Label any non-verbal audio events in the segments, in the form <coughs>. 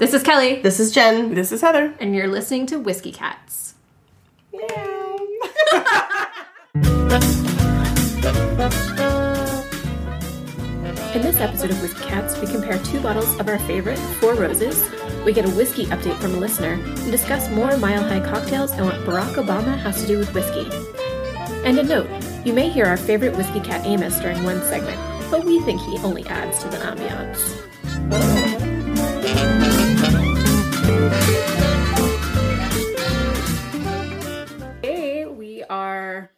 This is Kelly, This is Jen. This is Heather. and you're listening to Whiskey Cats. In this episode of Whiskey Cats, we compare two bottles of our favorite, Four Roses. We get a whiskey update from a listener and discuss more mile high cocktails and what Barack Obama has to do with whiskey. And a note you may hear our favorite Whiskey Cat Amos during one segment, but we think he only adds to the ambiance. Today we are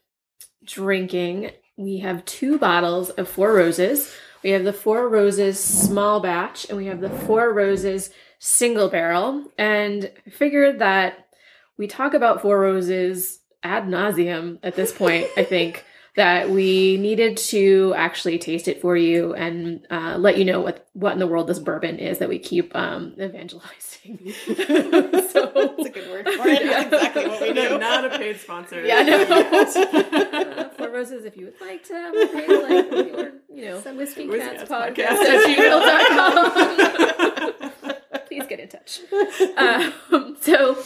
drinking. We have two bottles of Four Roses. We have the Four Roses small batch and we have the Four Roses single barrel. And I figured that we talk about Four Roses ad nauseum at this point, I think. <laughs> That we needed to actually taste it for you and uh, let you know what what in the world this bourbon is that we keep um, evangelizing. <laughs> so, <laughs> That's a good word for it. That's exactly what we No, do. not a paid sponsor. yeah, no. <laughs> Four Roses, if you would like to have a like your, you know, whiskey Whiskey cats Cats podcast podcast. at gmail.com. Please get in touch. Um, so,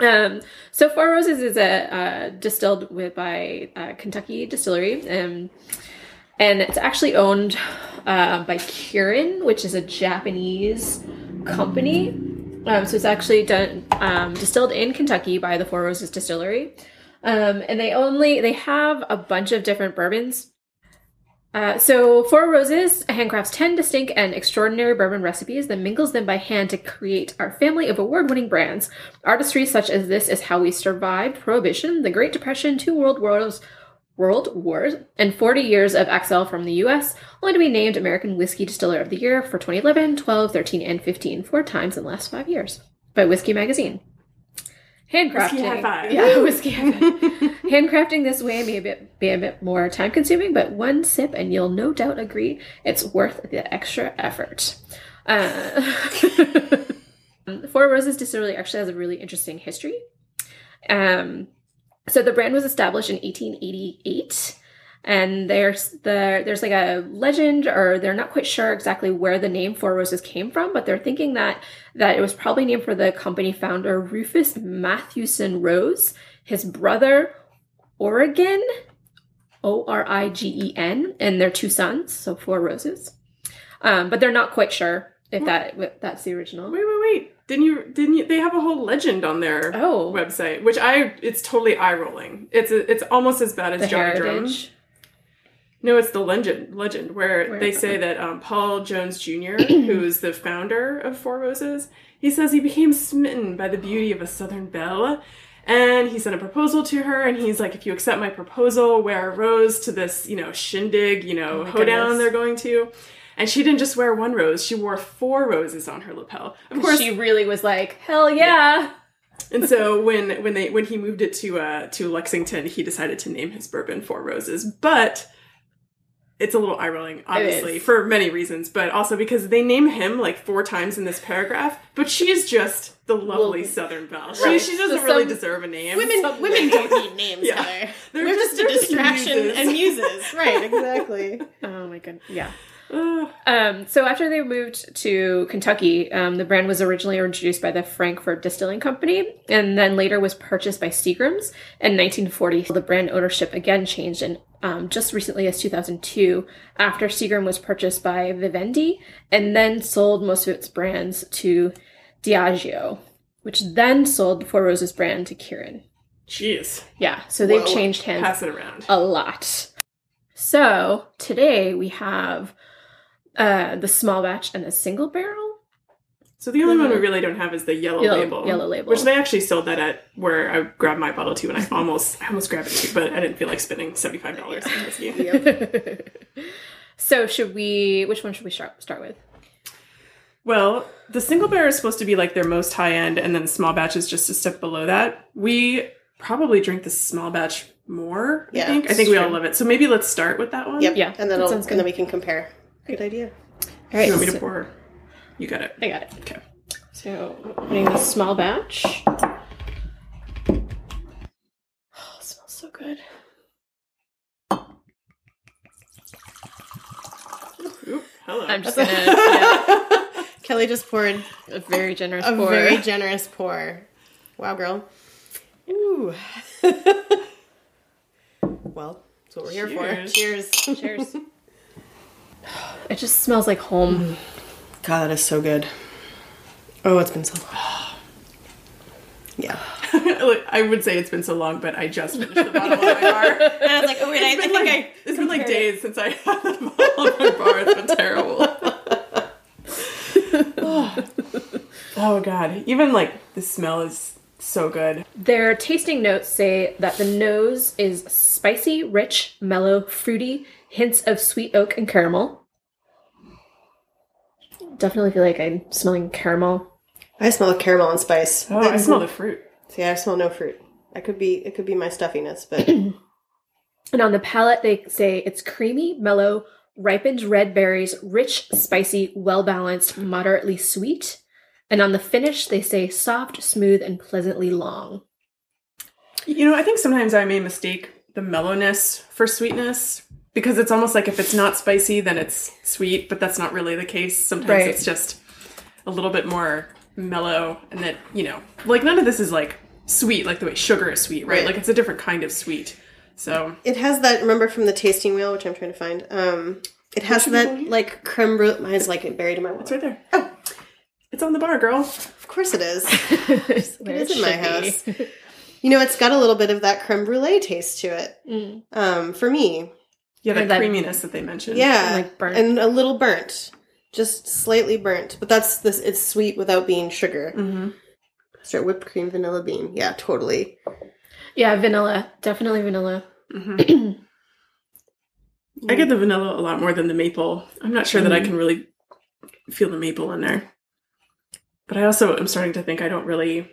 um, so Four Roses is a uh, distilled with by uh, Kentucky Distillery, um, and it's actually owned uh, by Kirin, which is a Japanese company. Um, so it's actually done um, distilled in Kentucky by the Four Roses Distillery, um, and they only they have a bunch of different bourbons. Uh, so Four Roses handcrafts ten distinct and extraordinary bourbon recipes, then mingles them by hand to create our family of award-winning brands. Artistry such as this is how we survived Prohibition, the Great Depression, two World Wars, World Wars, and 40 years of exile from the U.S., only to be named American Whiskey Distiller of the Year for 2011, 12, 13, and 15, four times in the last five years by Whiskey Magazine. Handcrafting. Whiskey high five. Yeah, <laughs> whiskey. Handcrafting this way may a bit, be a bit more time consuming, but one sip and you'll no doubt agree it's worth the extra effort. Uh, <laughs> Four Roses Distillery actually has a really interesting history. Um, so the brand was established in 1888 and there's the there's like a legend or they're not quite sure exactly where the name Four Roses came from, but they're thinking that that it was probably named for the company founder Rufus Mathewson Rose, his brother Origen, O R I G E N, and their two sons, so Four Roses. Um, but they're not quite sure if that that's the original. Wait, wait, wait. Didn't you? Didn't you? They have a whole legend on their Oh. website, which I it's totally eye rolling. It's it's almost as bad as The Johnny Drum. No, it's the legend. Legend where, Where they say that um, Paul Jones Jr., <clears throat> who's the founder of Four Roses, he says he became smitten by the beauty of a Southern belle. And he sent a proposal to her, and he's like, "If you accept my proposal, wear a rose to this, you know, shindig, you know, Oh hoedown goodness. they're going to." And she didn't just wear one rose; she wore four roses on her lapel. Of course, she really was like, hell yeah. and so when when they when he moved it to uh to Lexington, he decided to name his bourbon Four Roses. But it's a little eye rolling, obviously, for many reasons, but also because they name him like four times in this paragraph. But she's just the lovely Well, Southern belle. right. She, she doesn't So really deserve a name. Women, <laughs> women don't need names, Yeah. Heather. They're They're, just- just, a distraction muses. and muses. <laughs> Right, exactly. Oh my goodness. Yeah. <sighs> Um, so after they moved to Kentucky, um, the brand was originally introduced by the Frankfort Distilling Company, and then later was purchased by Seagram's in 1940. The brand ownership again changed, and um, just recently as 2002, after Seagram was purchased by Vivendi, and then sold most of its brands to Diageo, which then sold the Four Roses brand to Kirin. Jeez. Yeah, so they've Whoa. changed hands Pass it around. a lot. So today we have uh, the small batch and the single barrel. So the only one we mm-hmm. really don't have is the yellow, Yellow- label. yellow label. Which they actually sold that at where I grabbed my bottle too, and I almost I almost grabbed it too, but I didn't feel like spending seventy five dollars on whiskey. <laughs> so should we? Which one should we start start with? Well, the single bear is supposed to be like their most high end, and then small batch is just a step below that. We probably drink the small batch more. I Yeah, think. I think we all love it. So maybe let's start with that one. Yep. Yeah, And then, I'll, sounds and then we can compare. Good idea. All right, You want me to so- pour? You got it. I got it. Okay. So putting the small batch. Oh, it smells so good. Oop, hello. I'm just <laughs> gonna. yeah. Kelly just poured A very generous a pour. very generous pour. Wow, girl. Ooh. <laughs> well, that's what we're here for. Cheers. Cheers. <laughs> it just smells like home. Mm. God, that is so good. Oh, it's been so long. <sighs> Yeah. <sighs> I would say it's been so long, but I just finished the bottle of my bar. <laughs> And I was like, oh wait, I, I It's been think like, I. it's been like days since I had the bottle of my bar. It's been terrible. <sighs> oh god. Even like the smell is so good. Their tasting notes say that the nose is spicy, rich, mellow, fruity, hints of sweet oak and caramel. Definitely feel like I'm smelling caramel. I smell caramel and spice. Oh, I smell the fruit. See, I smell no fruit. I could be. It could be my stuffiness, but <clears throat> And on the palate, they say it's creamy, mellow, ripened red berries, rich, spicy, well balanced, moderately sweet. And on the finish, they say soft, smooth, and pleasantly long. You know, I think sometimes I may mistake the mellowness for sweetness because it's almost like if it's not spicy, then it's sweet, but that's not really the case. Sometimes Right. it's just a little bit more mellow, and that, you know, like none of this is like sweet, like the way sugar is sweet, right? Right. Like it's a different kind of sweet. So, it has that. Remember from the tasting wheel, which I'm trying to find. Um, it has that like creme brulee. Mine's like buried in my it's right there. Oh, it's on the bar, girl. Of course it is. it <laughs> It is in my house. You know, it's got a little bit of that creme brulee taste to it. Mm. Um, for me, Yeah, that, that- creaminess that they mentioned. yeah, like burnt. and a little burnt, just slightly burnt. But that's this. It's sweet without being sugar. hmm Straight whipped cream, vanilla bean. Yeah, totally. Yeah, vanilla. Definitely vanilla. hmm <clears throat> I get the vanilla a lot more than the maple. I'm not sure that I can really feel the maple in there. But I also am starting to think I don't really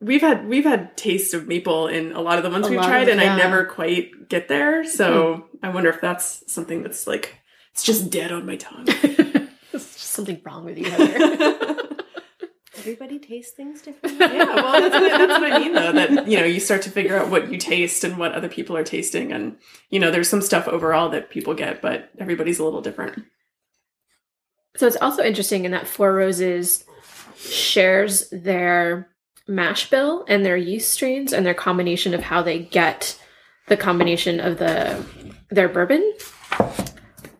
we've had we've had tastes of maple in a lot of the ones A we've tried of- and yeah. I never quite get there. So hmm. I wonder if that's something that's like it's just dead on my tongue. <laughs> There's just something wrong with you, Heather. <laughs> Everybody tastes things differently. yeah, well, that's what, that's what I mean, though. That you know, you start to figure out what you taste and what other people are tasting, and you know, there's some stuff overall that people get, but everybody's a little different. So it's also interesting in that Four Roses shares their mash bill and their yeast strains and their combination of how they get the combination of the their bourbon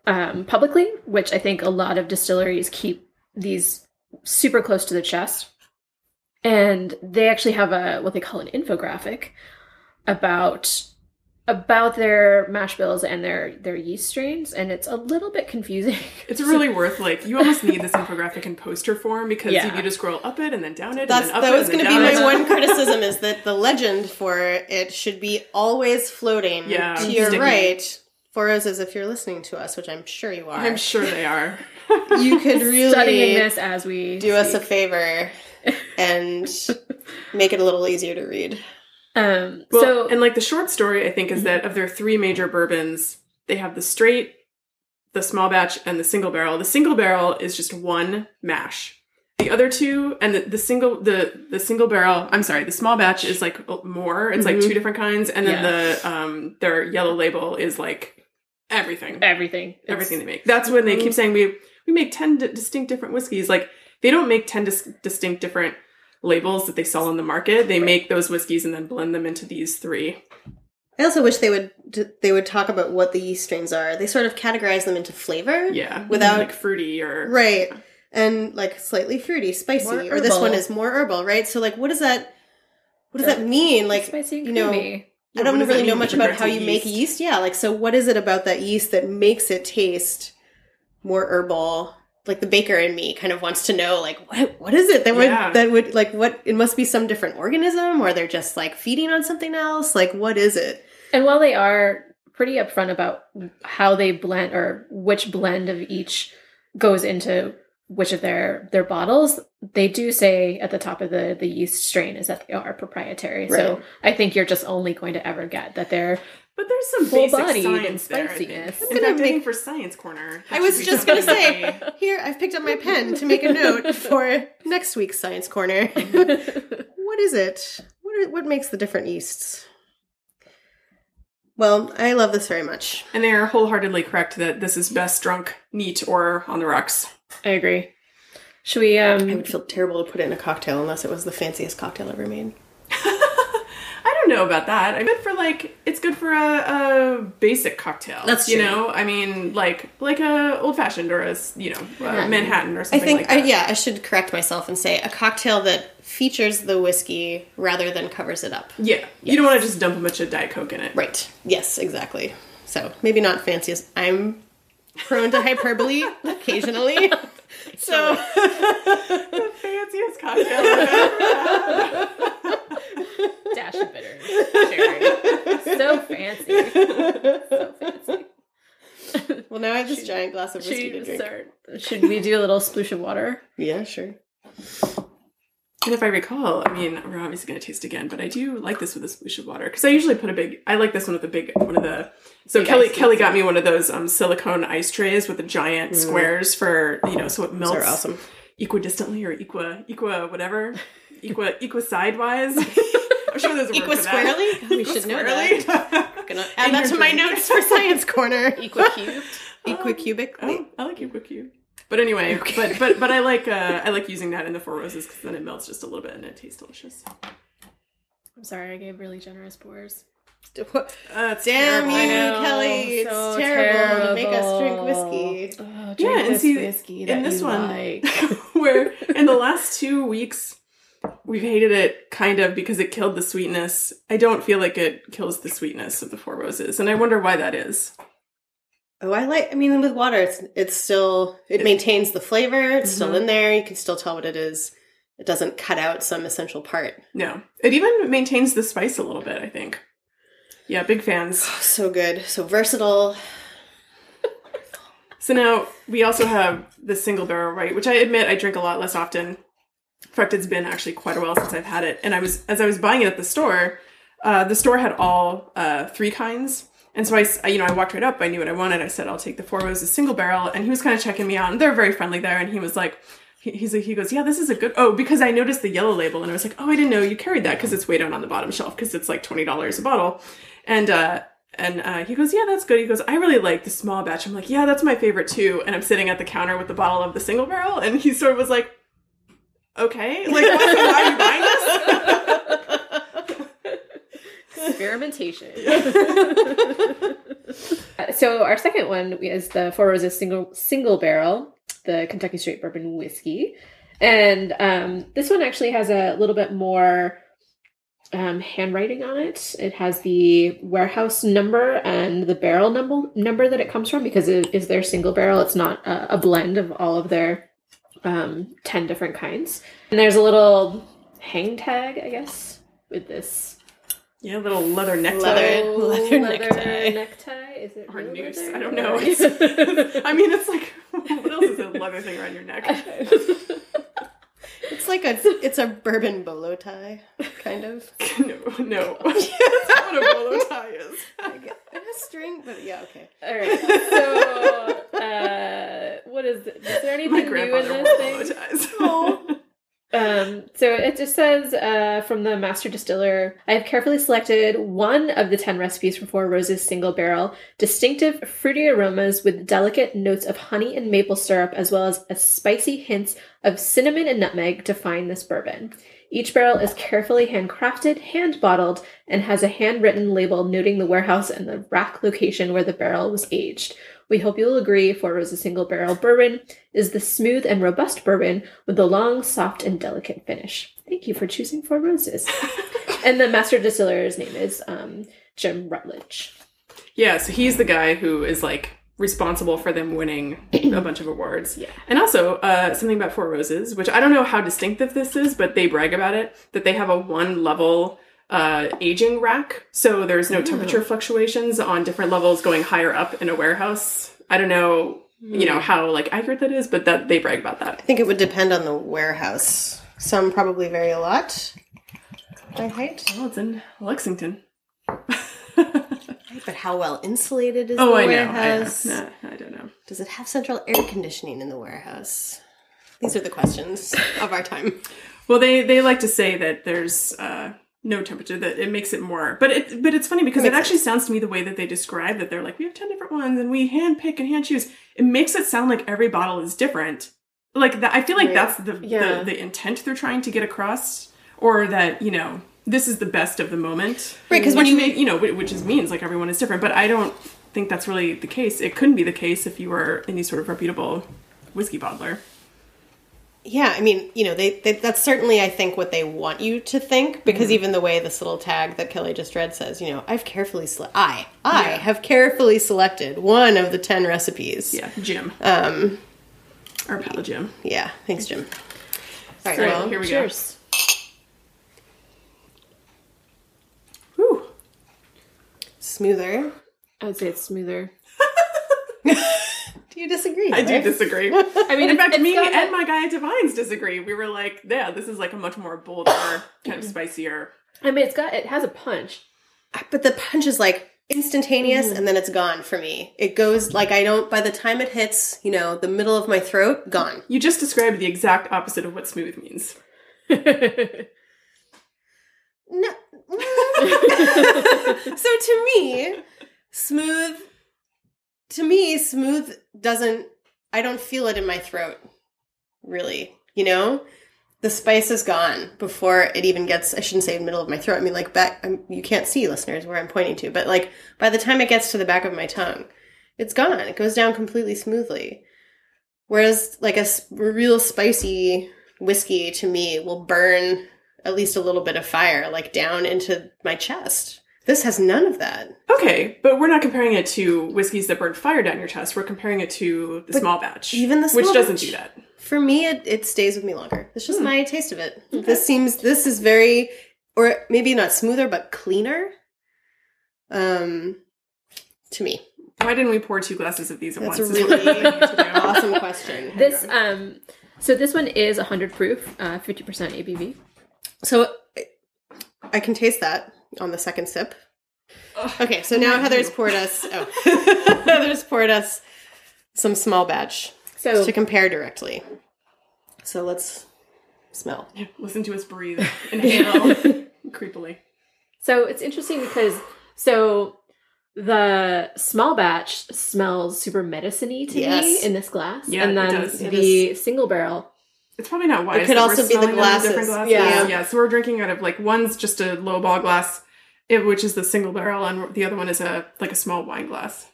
um, publicly, which I think a lot of distilleries keep these super close to the chest. And they actually have a what they call an infographic about about their mash bills and their their yeast strains, and it's a little bit confusing. <laughs> It's really worth like you almost need this infographic in poster form because Yeah. if you just scroll up it and then down it That's and then up that was going to be my it. one <laughs> criticism is that the legend for it should be always floating Yeah, to your sticky. right. Four Roses, if you're listening to us, which I'm sure you are, I'm sure they are. <laughs> you could really studying this as we do us a favor and make it a little easier to read. Um, Well, so and like the short story, I think, is that of their three major bourbons, they have the straight, the small batch, and the single barrel. The single barrel is just one mash. The other two, and the, the single the the single barrel, I'm sorry, the small batch is like more. It's like Mhm. two different kinds, and then Yeah. the um their yellow label is like everything, everything, It's- everything they make. That's when they keep saying we we make ten di- distinct different whiskeys. Like they don't make ten dis- distinct different labels that they sell on the market. They make those whiskeys and then blend them into these three. I also wish they would they would talk about what the yeast strains are. They sort of categorize them into flavor, Yeah, Without- like fruity or right? And like slightly fruity, spicy, More or this one is more herbal, right? So like, what does that what does that mean? Like, spicy and you know, creamy. I don't really know much about how to you make yeast? yeast. Yeah, like so, what is it about that yeast that makes it taste more herbal? Like the baker in me kind of wants to know, like what what is it that would Yeah. that would like what it must be some different organism, or they're just like feeding on something else. Like what is it? And while they are pretty upfront about how they blend or which blend of each goes into which of their their bottles, they do say at the top of the the yeast strain is that they are proprietary. So I think you're just only going to ever get that they're But there's some Full-bodied basic and science there. I think. spiciness. In I'm gonna I make- think for science corner, I was just gonna say here. I've picked up my pen to make a note <laughs> for next week's science corner. <laughs> what is it? What are, what makes the different yeasts? Well, I love this very much. and they are wholeheartedly correct that this is best drunk neat or on the rocks. I agree. Should we? um I would feel terrible to put it in a cocktail unless it was the fanciest cocktail ever made. I don't know about that. I'm good for like it's good for a, a basic cocktail. That's true. you know. I mean, like like a old fashioned or a you know a Manhattan. Or I something think, like I, yeah, I should correct myself and say a cocktail that features the whiskey rather than covers it up. yeah. You don't want to just dump a bunch of diet coke in it. Right. Yes, exactly. So maybe not fanciest. I'm prone to hyperbole <laughs> occasionally. <laughs> So <laughs> The fanciest cocktail. I've ever had. dash of bitters. Sherry. So fancy. So fancy. well, now I have this giant glass of whiskey to Should, drink. start, should we do a little sploosh of water? Yeah, sure. And if I recall, I mean, we're obviously going to taste again, but I do like this with a sploosh of water because I usually put a big. I like this one with a big one of the. So Big Kelly Kelly got me one of those um, silicone ice trays with the giant squares for you know so it melts They're awesome. equidistantly or equa equa whatever <laughs> equa equa sidewise. <laughs> I'm sure there's a word for that. Equisquarely? <laughs> We should know that. Gonna add that to my notes for science corner. Equicubed. Equicubic. Oh, I like equicube. But anyway, <laughs> but but but I like uh, I like using that in the Four Roses because then it melts just a little bit and it tastes delicious. I'm sorry, I gave really generous pours. <laughs> Uh, it's Damn terrible. you, know, Kelly! It's so terrible, to make us drink whiskey. Oh, Yeah, and see, whiskey in this you one, like. <laughs> where in the last two weeks we've hated it kind of because it killed the sweetness. I don't feel like it kills the sweetness of the Four Roses, and I wonder why that is. Oh, I like. I mean, with water, it's it's still it maintains the flavor. It's still Mhm. in there. You can still tell what it is. It doesn't cut out some essential part. No, it even maintains the spice a little bit. I think. Yeah, big fans. Oh, so good, so versatile. <laughs> So now we also have the single barrel, right? Which I admit I drink a lot less often. In fact, it's been actually quite a while since I've had it. And I was as I was buying it at the store, uh, the store had all uh, three kinds. And so I, you know, I walked right up. I knew what I wanted. I said, "I'll take the Four Roses single barrel." And he was kind of checking me out, and they're very friendly there. And he was like, he, he's like, he goes, "Yeah, this is a good." Oh, because I noticed the yellow label, and I was like, "Oh, I didn't know you carried that because it's way down on the bottom shelf because it's like twenty dollars a bottle." And uh, and uh, he goes, "Yeah, that's good." He goes, "I really like the small batch." I'm like, "Yeah, that's my favorite too." And I'm sitting at the counter with the bottle of the single barrel, and he sort of was like, "Okay, like, why, why are you buying this?" <laughs> Experimentation. <laughs> <laughs> so our second one is the Four Roses single single barrel, the Kentucky Straight Bourbon whiskey, and um, this one actually has a little bit more um, handwriting on it. It has the warehouse number and the barrel number number that it comes from because it is their single barrel. It's not a, a blend of all of their um, ten different kinds. And there's a little hang tag, I guess, with this Yeah, little leather necktie. Leather- Oh, leather necktie. necktie? Is it Or real noose. leather? I don't know. <laughs> I mean, it's like, <laughs> what else is a leather thing around your neck? <laughs> It's like a it's a bourbon bolo tie, kind of. no, no. That's not what a bolo tie is. It has string, but yeah, okay. All right. So, uh, what is it? Is there anything My new in grandfather wore this bolo thing? ties. Um, so it just says uh, from the master distiller, I have carefully selected one of the 10 recipes for Four Roses single barrel, distinctive fruity aromas with delicate notes of honey and maple syrup, as well as a spicy hints of cinnamon and nutmeg to find this bourbon. Each barrel is carefully handcrafted, hand bottled, and has a handwritten label noting the warehouse and the rack location where the barrel was aged. We hope you'll agree Four Roses Single Barrel Bourbon is the smooth and robust bourbon with the long, soft, and delicate finish. Thank you for choosing Four Roses. <laughs> and the master distiller's name is um, Jim Rutledge. yeah, so he's the guy who is like responsible for them winning <clears throat> a bunch of awards. Yeah. And also, uh, something about Four Roses, which I don't know how distinctive this is, but they brag about it, that they have a one level uh, aging rack. So there's no temperature fluctuations on different levels going higher up in a warehouse. I don't know, you know, how like accurate that is, but that they brag about that. I think it would depend on the warehouse. Some probably vary a lot by height. Well, it's in Lexington. But how well insulated is oh, the I know. I, know. warehouse? I don't know. Does it have central air conditioning in the warehouse? These are the questions of our time. Well, they they like to say that there's uh, no temperature that it makes it more, but it but it's funny because it Makes actually sounds to me the way that they describe that they're like we have ten different ones and we hand pick and hand choose. It makes it sound like every bottle is different, like that. I feel like Right. that's the, Yeah. the the intent they're trying to get across, or that you know this is the best of the moment. right because when you- make- you know, which is means like everyone is different. But I don't think that's really the case. It couldn't be the case if you were any sort of reputable whiskey bottler. Yeah, I mean, you know, they, they that's certainly I think what they want you to think because Mm-hmm. even the way this little tag that Kelly just read says, you know, I've carefully sele- I I Yeah. have carefully selected one of the 10 recipes. Yeah, Jim. Um Our pal Jim. yeah, thanks Jim. All right, So- well, here we go. Cheers. Whew. smoother. I would say it's smoother. <laughs> Do you disagree? I do disagree. <laughs> I mean, In fact, me got and a- my guy at Divines disagree. We were like, yeah, this is like a much more bolder, <coughs> kind of spicier. I mean, it's got it has a punch. But the punch is like instantaneous Mm-hmm. and then it's gone for me. It goes like I don't by the time it hits, you know, the middle of my throat, gone. You just described the exact opposite of what smooth means. <laughs> No. <laughs> so to me, smooth to me smooth doesn't I don't feel it in my throat. Really. You know? The spice is gone before it even gets I shouldn't say in the middle of my throat. I mean like back I'm, you can't see listeners where I'm pointing to, but like by the time it gets to the back of my tongue, it's gone. It goes down completely smoothly. Whereas like a real spicy whiskey to me will burn at least a little bit of fire like down into my chest. This has none of that. Okay, but we're not comparing it to whiskeys that burn fire down your chest. We're comparing it to the But small batch, even the which small doesn't do that. For me it, it stays with me longer. It's just my taste of it. This seems this is very or maybe not smoother but cleaner. Um to me. Why didn't we pour two glasses of these at That's once? a is what really we need to do. <laughs> awesome question. This um, so this one is 100 proof, uh, 50% ABV. So I- I can taste that on the second sip. Ugh. Okay, so now Heather's you. poured us. <laughs> Oh, <laughs> Heather's poured us some small batch So to compare directly. So let's smell. Yeah, <laughs> Listen to us breathe, and inhale creepily. So it's interesting because so the small batch smells super medicine-y to Yes. me in this glass. Yeah, and it then does. It the single barrel. It's probably not wise. It could that also we're be the smelling them different glasses. glasses. Yeah. yeah. So we're drinking out of like one's just a low ball glass, it, which is the single barrel, and the other one is a like a small wine glass.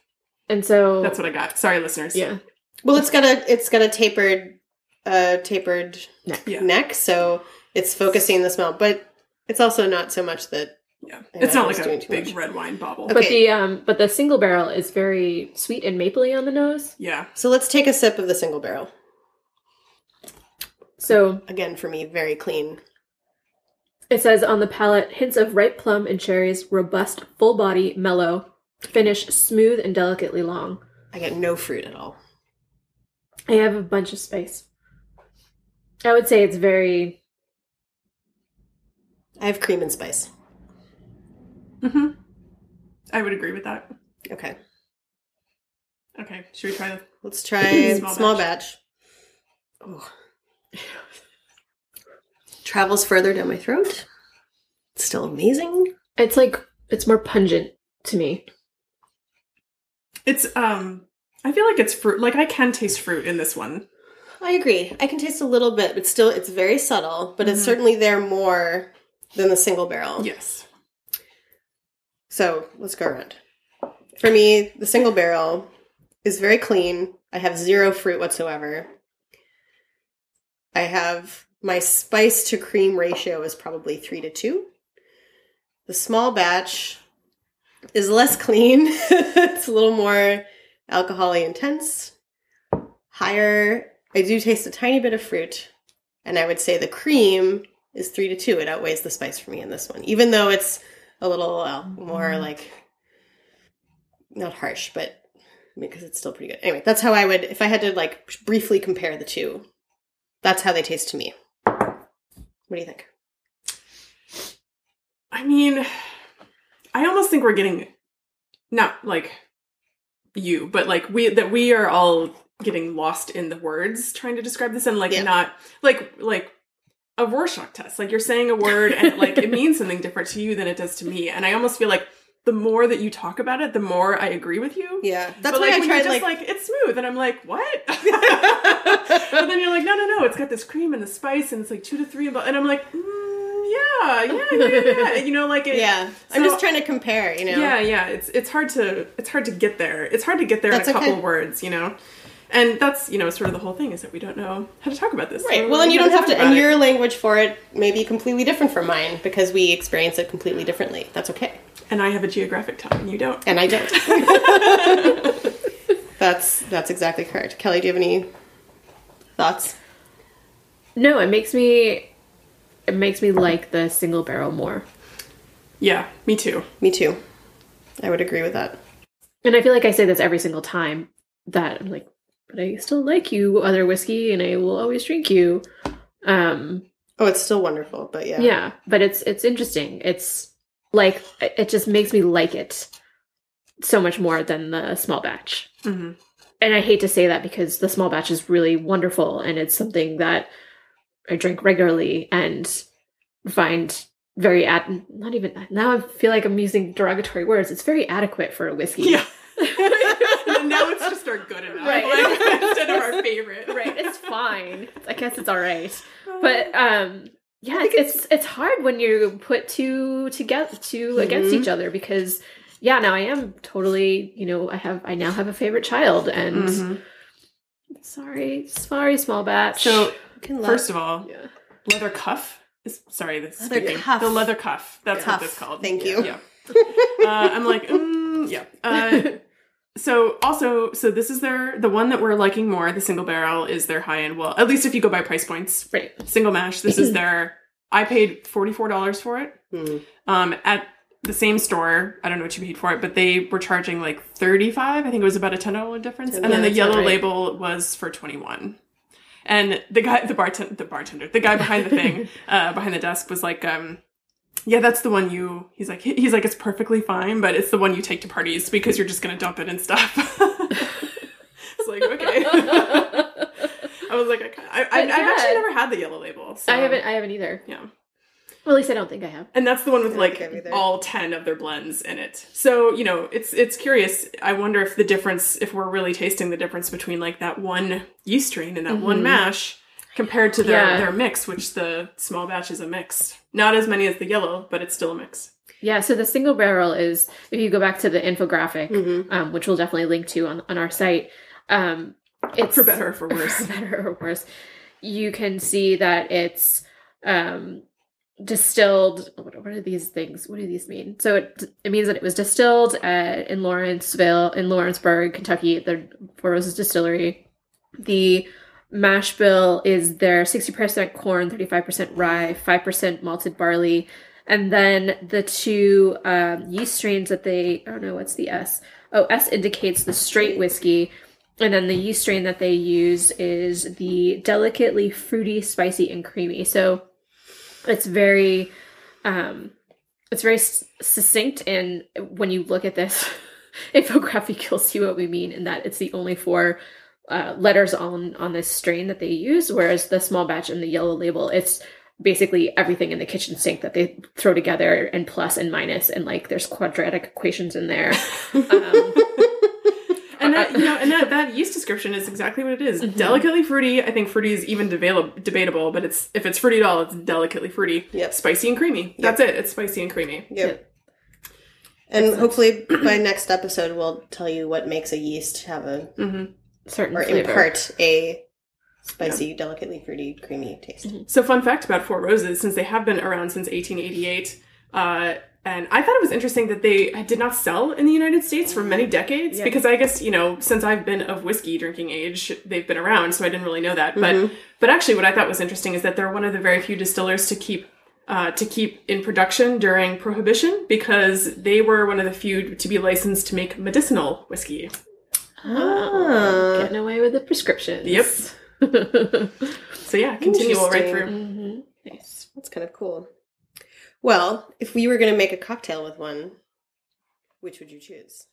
And so That's what I got. Sorry, listeners. yeah. Well, it's got a it's got a tapered, uh, tapered Neck. Yeah. neck, so it's focusing the smell. But it's also not so much that Yeah. It's not like a big much. red wine bobble. Okay. But the um but the single barrel is very sweet and mapley on the nose. Yeah. So let's take a sip of the single barrel. So Again, for me, very clean. it says on the palate hints of ripe plum and cherries, robust, full body, mellow, finish smooth and delicately long. I get no fruit at all. I have a bunch of spice. I would say it's very I have cream and spice. Mm hmm I would agree with that. Okay, Okay. Should we try the let's try Small small, batch. Oh. Travels further down my throat. It's Still amazing. it's like it's more pungent to me. It's um I feel like it's fruit like I can taste fruit in this one. I agree. I can taste a little bit, but still, it's very subtle. But it's Mhm. certainly there more than the single barrel. Yes. So let's go around. For me, the single barrel is very clean. I have zero fruit whatsoever. I have my spice to cream ratio is probably three to two. The small batch is less <laughs> clean. it's a little more alcoholy intense. Higher, I do taste a tiny bit of fruit. And I would say the cream is three to two. It outweighs the spice for me in this one, even though it's a little well, more mm-hmm. like not harsh, but because it's still pretty good. Anyway, that's how I would if I had to like briefly compare the two. That's how they taste to me. What do you think? I mean, I almost think we're getting not like you, but like we that we are all getting lost in the words trying to describe this and like Yeah. not like like a Rorschach test. Like you're saying a word and like it <laughs> means something different to you than it does to me. And I almost feel like the more that you talk about it, the more I agree with you. Yeah, that's but why like I when tried you're just like, like, it's smooth, and I'm like, what? <laughs> but then you're like, no, no, no, it's got this cream and the spice, and it's like two to three, and I'm like, mm, yeah, yeah, yeah, yeah. <laughs> You know, like it, yeah. I'm just trying to compare. You know. yeah, yeah. It's it's hard to it's hard to get there. It's hard to get there That's in a couple okay. words, you know. And that's you know sort of the whole thing is that we don't know how to talk about this. Right. So Well, and you don't have to, and it. your language for it may be completely different from mine because we experience it completely differently. That's okay. And I have a geographic tongue, and you don't. And I don't. <laughs> that's that's exactly correct. Kelly, do you have any thoughts? No, it makes me it makes me like the single barrel more. Yeah, me too. Me too. I would agree with that. And I feel like I say this every single time that I'm like, but I still like you, other whiskey, and I will always drink you. Um, Oh, it's still wonderful, but yeah. yeah, but it's it's interesting. It's like it just makes me like it so much more than the small batch. hmm And I hate to say that because the small batch is really wonderful and it's something that I drink regularly and find very ad not even now I feel like I'm using derogatory words. It's very adequate for a whiskey. Yeah. <laughs> <laughs> now it's just our good enough, Right. like, <laughs> instead of our favorite. right it's fine i guess it's all right but um yeah it's, it's it's hard when you put two together 2 against Mhm. each other because yeah now i am totally you know i have i now have a favorite child and Mhm. sorry sorry small batch So can love- first of all, yeah leather cuff is sorry this Leather speaking. cuff. the leather cuff that's Cuff. what it's called Thank you. yeah uh, i'm like mm, yeah uh, <laughs> so also so this is their the one that we're liking more the single barrel is their high end well at least if you go by price points. Right. Single mash this is <clears throat> their i paid $44 for it. Hmm. um at the same store i don't know what you paid for it but they were charging like 35 i think it was about a $10 difference. And then the yellow right. label was for 21 and the guy the bartender the bartender the guy behind the thing <laughs> uh behind the desk was like um yeah that's the one you he's like he's like it's perfectly fine but it's the one you take to parties because you're just gonna dump it and stuff. <laughs> It's like okay. <laughs> I was like i, I, I yeah. i've actually never had the yellow label so. I haven't i haven't either. Yeah. Well at least i don't think i have. And that's the one with like think I've either. all 10 of their blends in it. So you know it's it's curious. I wonder if the difference if we're really tasting the difference between like that one yeast strain and that one Mhm. mash compared to their Yeah. their mix which the small batch is a mix not as many as the yellow but it's still a mix yeah so the single barrel is if you go back to the infographic Mhm. um, which we'll definitely link to on, on our site um it's for better or for <laughs> worse for better or worse, you can see that it's um, distilled. What, what are these things? What do these mean? So it, it means that it was distilled at, in Lawrenceville, in Lawrenceburg, Kentucky, the Four Roses Distillery. The mash bill is their 60% corn, 35% rye, 5% malted barley. And then the two um, yeast strains that they, I don't know, what's the S? Oh, S indicates the straight whiskey. And then the yeast strain that they use is the delicately fruity, spicy, and creamy. So it's very, um, it's very succinct. And when you look at this <laughs> infographic, you'll see what we mean, in that it's the only four uh, letters on on this strain that they use. Whereas the small batch and the yellow label, it's basically everything in the kitchen sink that they throw together and plus and minus and like there's quadratic equations in there. Um, <laughs> and that you know and that, <laughs> that yeast description is exactly what it is. Mhm. delicately fruity i think fruity is even debatable debatable but it's if it's fruity at all it's delicately fruity Yep. spicy and creamy that's it it's spicy and creamy Yep. And hopefully <clears throat> by next episode we'll tell you what makes a yeast have a hmm certain or flavor. impart a spicy, delicately fruity, creamy taste. So, fun fact about Four Roses, since they have been around since 1888, uh, and I thought it was interesting that they did not sell in the United States for many decades Yeah. because I guess you know since I've been of whiskey drinking age, they've been around, so I didn't really know that. But Mhm. but actually, what I thought was interesting is that they're one of the very few distillers to keep. Uh, to keep in production during Prohibition because they were one of the few to be licensed to make medicinal whiskey. Oh, <gasps> getting away with the prescriptions. Yep. <laughs> So yeah, continual right Interesting. through. hmm Nice. That's kind of cool. Well, if we were going to make a cocktail with one, which would you choose?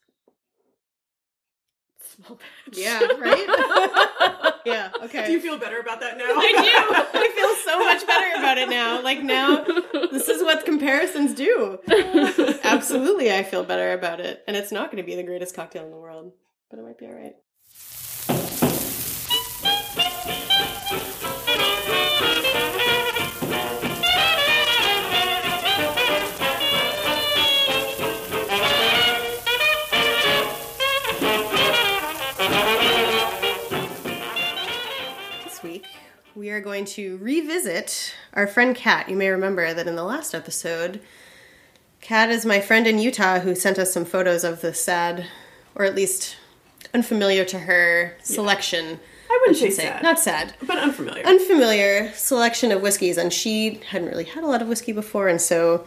small batch. Yeah, right? <laughs> yeah, okay. Do you feel better about that now? I do. <laughs> I feel so much better about it now. Like now, this is what comparisons do. Absolutely, I feel better about it, and it's not going to be the greatest cocktail in the world, but it might be all right. This week, we are going to revisit our friend Kat. You may remember that in the last episode, Kat is my friend in Utah who sent us some photos of the sad, or at least unfamiliar to her selection. I wouldn't should say sad. Not sad. but unfamiliar. Unfamiliar selection of whiskeys, and she hadn't really had a lot of whiskey before, and so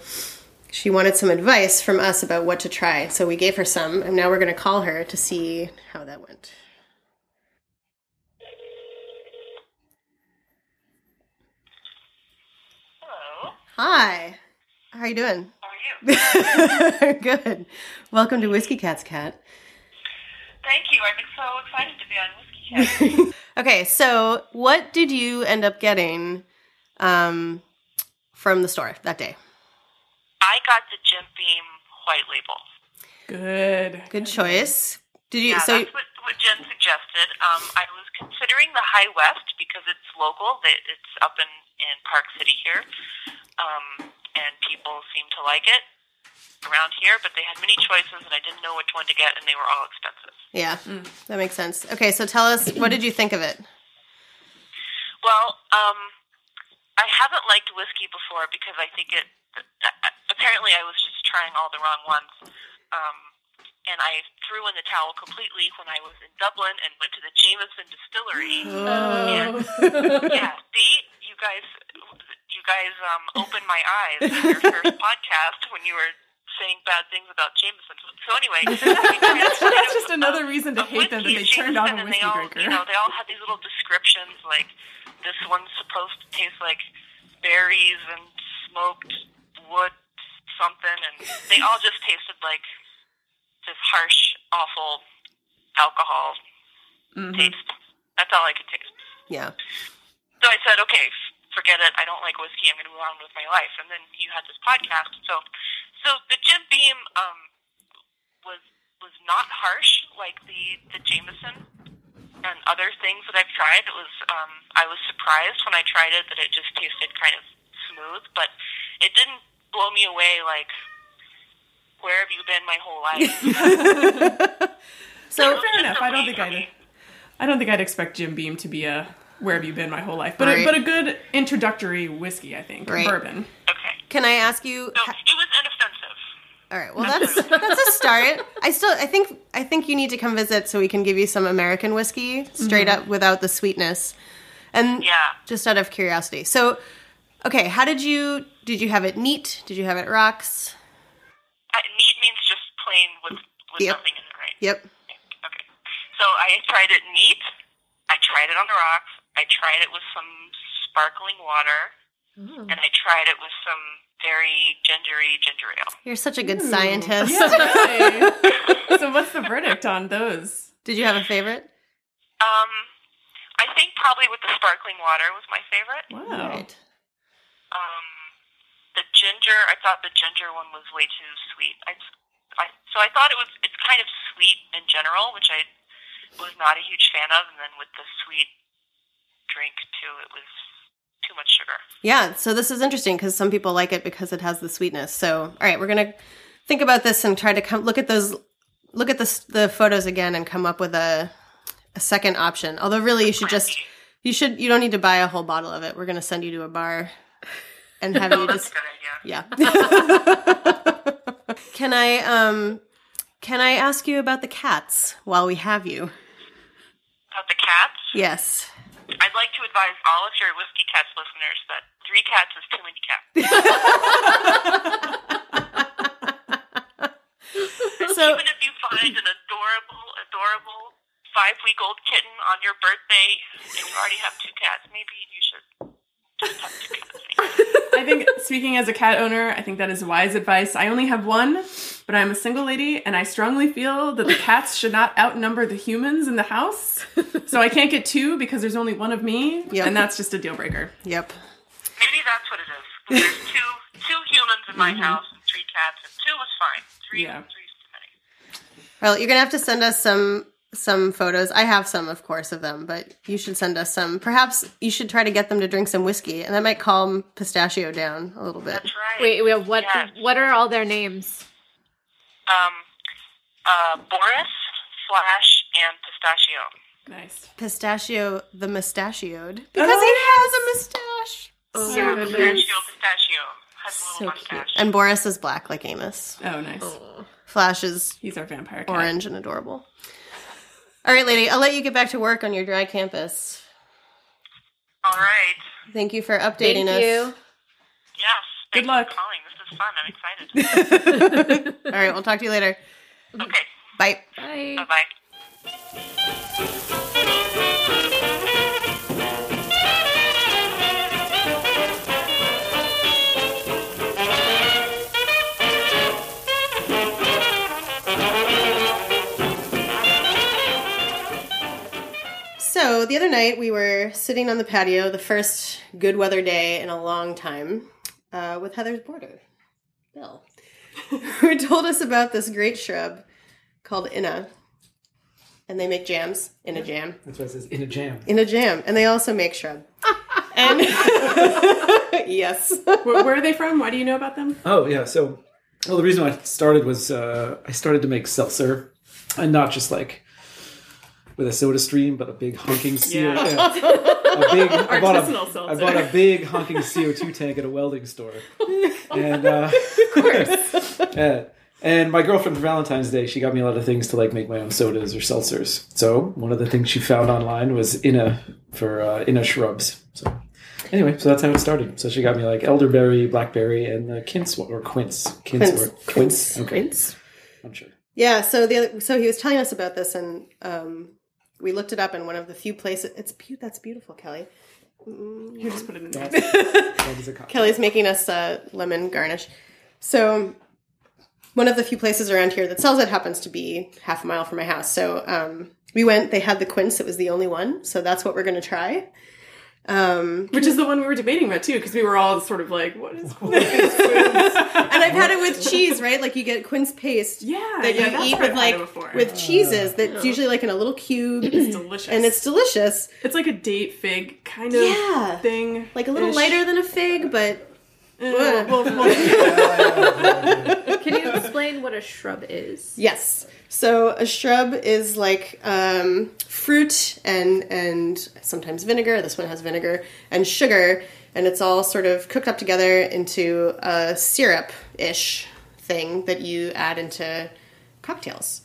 she wanted some advice from us about what to try. So we gave her some, and now we're going to call her to see how that went. Hello. Hi. How are you doing? How are you? <laughs> Good. Welcome to Whiskey Cat's Cat. Thank you. I'm so excited to be on Whiskey Cat. <laughs> okay, so what did you end up getting um, from the store that day? I got the Jim Beam white label. Good. Good choice. Did you? Yeah, so that's what, what Jen suggested. Um, I was considering the High West because it's local. That It's up in, in Park City here, um, and people seem to like it around here. But they had many choices, and I didn't know which one to get, and they were all expensive. yeah, that makes sense. Okay, so tell us what did you think of it? Well, um, I haven't liked whiskey before because I think it. Apparently, I was just trying all the wrong ones, um, and I threw in the towel completely when I was in Dublin and went to the Jameson Distillery. Oh. yeah, see, you guys, you guys um, opened my eyes in your <laughs> first podcast when you were saying bad things about Jameson. So anyway, <laughs> That's, just another reason to hate them that they turned on a whiskey they all, drinker. You know, they all had these little descriptions like this one's supposed to taste like berries and smoked wood something, and they all just tasted like this harsh, awful alcohol Mhm. taste. That's all I could taste. yeah. So I said, okay, forget it. I don't like whiskey. I'm going to move on with my life. And then you had this podcast. So, so the Jim Beam um, was was not harsh like the the Jameson and other things that I've tried. It was um, I was surprised when I tried it that it just tasted kind of smooth, but it didn't blow me away like where have you been my whole life? <laughs> so Fair enough. a I don't think I'd. I don't think I'd expect Jim Beam to be a "Where have you been my whole life," but Right. a, but a good introductory whiskey, I think, Right. bourbon. Okay, can I ask you? so it was inoffensive. All right. Well, that's that's a start. I still I think I think you need to come visit so we can give you some American whiskey straight up without the sweetness. And Yeah. just out of curiosity. So, okay, how did you did you have it neat? Did you have it rocks? Uh, neat means just plain with with Yep. nothing in it, right? Yep. Okay. So I tried it neat. I tried it on the rocks. I tried it with some sparkling water, Oh. and I tried it with some very gingery ginger ale. You're such a good scientist. Yeah, <laughs> so what's the verdict on those? Did you have a favorite? Um, I think probably with the sparkling water was my favorite. Wow. Right. Um, the ginger, I thought the ginger one was way too sweet. I, I so I thought it was it's kind of sweet in general, which I was not a huge fan of, and then with the sweet drink too, it was too much sugar. Yeah, so this is interesting because some people like it because it has the sweetness. So, all right, we're gonna think about this and try to come look at those, look at the the photos again and come up with a a second option. Although, really, you should just you should you don't need to buy a whole bottle of it. We're gonna send you to a bar and have you <laughs> just a good idea. yeah. <laughs> can I um can I ask you about the cats while we have you? About the cats, Yes. I'd like to advise all of your whiskey cats listeners that three cats is too many cats. <laughs> So Even if you find an adorable, adorable five week old kitten on your birthday and you already have two cats, maybe you should just have two cats. I think speaking as a cat owner, I think that is wise advice. I only have one, but I'm a single lady and I strongly feel that the cats should not outnumber the humans in the house. So I can't get two because there's only one of me, Yep. and that's just a deal breaker. Yep. Maybe that's what it is. 'Cause There's two two humans in my house and three cats, and two was fine. Three, Yeah. three's too many. Well, you're gonna have to send us some some photos. I have some, of course, of them, but you should send us some. Perhaps you should try to get them to drink some whiskey, and that might calm Pistachio down a little bit. That's right. Wait, wait, what? Yes. What are all their names? Um, uh, Boris, Flash, and Pistachio. Nice. Pistachio the mustachioed oh, because he has a mustache. Oh, yeah, goodness. Pistachio, Pistachio has a So little cute. mustache. And Boris is black like Amos. Oh, nice. Oh. Flash is He's our vampire cat. orange and adorable. All right, lady, I'll let you get back to work on your dry campus. All right. Thank you for updating Thank us. you. Yes. Good luck. For calling. This is fun. I'm excited. <laughs> All right, we'll talk to you later. okay. Bye. Bye. Bye bye. So the other night we were sitting on the patio, the first good weather day in a long time, uh, with Heather's boarder, Bill, <laughs> who told us about this great shrub called Inna. And they make jams in a jam. That's why it says in a jam. In a jam. And they also make shrub. <laughs> and <laughs> yes. Where, where are they from? Why do you know about them? Oh yeah, so well the reason I started was uh, I started to make seltzer, and not just like with a soda stream, but a big honking CO. Yeah. yeah. <laughs> A big, I bought Artisanal a, bought a big honking CO two tank at a welding store, <laughs> and uh, of course, <laughs> yeah. And my girlfriend for Valentine's Day, she got me a lot of things to like make my own sodas or seltzers. So one of the things she found online was Inna for uh, Inna shrubs. So anyway, so that's how it started. So she got me like elderberry, blackberry, and the quince or quince, quince, Quince. or quince. Okay, Quince. I'm sure. Yeah, so the other, so he was telling us about this, and um, we looked it up in one of the few places. It's be- that's beautiful, Kelly. You just put it in there. <laughs> That is a cocktail. Kelly's making us uh, lemon garnish. So one of the few places around here that sells it happens to be half a mile from my house. So um, we went. They had the quince. It was the only one. So that's what we're going to try. Um, Which is the one we were debating about too, because we were all sort of like, "What is?" Quince?" and I've had it with cheese, right? Like you get quince paste. Yeah, that yeah, you eat with I've had like it before. with cheeses. That's usually like in a little cube, It's delicious, and it's delicious. it's like a date fig kind of Yeah. thing, Like a little lighter than a fig, but Uh, well, well, <laughs> <laughs> Can you explain what a shrub is? Yes. So a shrub is like um, fruit and and sometimes vinegar. This one has vinegar and sugar, and it's all sort of cooked up together into a syrup ish thing that you add into cocktails.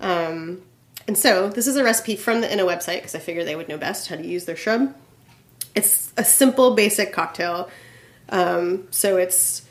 Um, and so this is a recipe from the Inna website because I figure they would know best how to use their shrub. It's a simple, basic cocktail. Um, so it's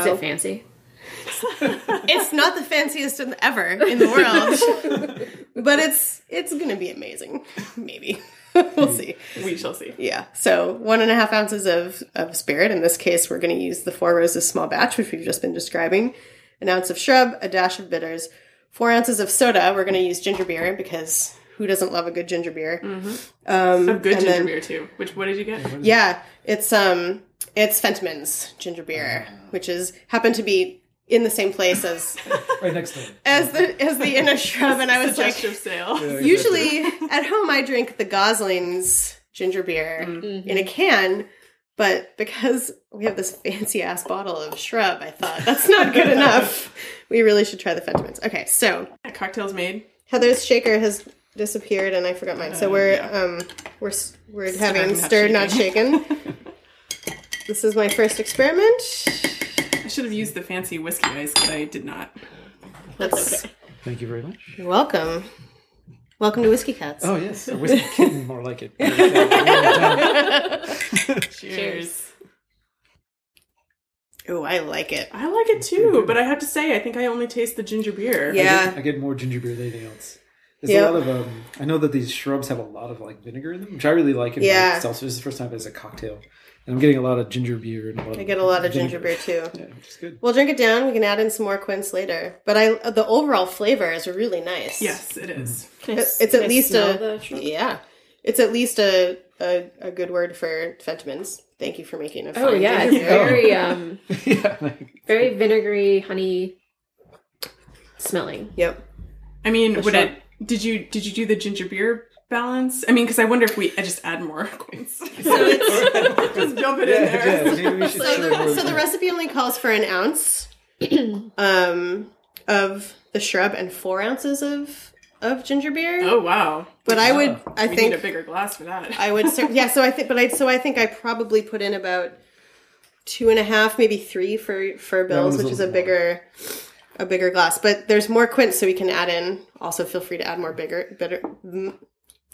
Is it fancy? <laughs> it's not the fanciest in- ever in the world, but it's it's gonna be amazing. Maybe <laughs> we'll see. we shall see. Yeah. So one and a half ounces of of spirit. In this case, we're gonna use the Four Roses small batch, which we've just been describing. An ounce of shrub, a dash of bitters, four ounces of soda. We're gonna use ginger beer because who doesn't love a good ginger beer? Um, A good and ginger then- beer too. Which what did you get? yeah, it's um, it's Fentimans ginger beer, which is happened to be in the same place as <laughs> Right next to it. as the as the Inna shrub, and I was like, Suggestive sale. usually at home I drink the Gosling's ginger beer in a can, but because we have this fancy ass bottle of shrub, I thought that's not good <laughs> enough. We really should try the Fentimans. Okay, so Cocktails made. Heather's shaker has disappeared, and I forgot mine. So we're um we're we're having not stirred, not shaken. <laughs> this is my first experiment. I should have used the fancy whiskey ice, but I did not. Let's. Thank you very much. You're welcome. Welcome to Whiskey Cats. Oh yes, a whiskey <laughs> kitten, more like it. Cheers. Oh, I like it. I like it too, but I have to say, I think I only taste the ginger beer. Yeah. I get more ginger beer than anything else. There's Yep. a lot of um. I know that these shrubs have a lot of like vinegar in them, which I really like in Yeah. like seltzer. This is the first time as a cocktail. And I'm getting a lot of ginger beer and a lot I get a lot of ginger beer too. <laughs> Yeah, which is good. We'll drink it down. We can add in some more quince later. But I, the overall flavor is really nice. Yes, it is. Can I It- it's can at I least smell a the yeah. It's at least a, a a good word for Fentimans. Thank you for making a. Oh yeah, it's beer. very um <laughs> yeah, like, very vinegary, honey smelling. Yep. I mean, would it? Did you did you do the ginger beer balance? I mean, because I wonder if we I just add more <laughs> quince. <laughs> <laughs> just dump it in there. yeah, maybe we should So the, so the recipe only calls for an ounce <clears throat> um, of the shrub and four ounces of of ginger beer. Oh wow! but I would, I we think, need a bigger glass for that. I would, ser- yeah. So I think, but I, so I think I probably put in about two and a half, maybe three for for Bill's, was a which is a little bigger, a bigger glass. But there's more quince, so we can add in. Also, feel free to add more bigger, bitter, mm,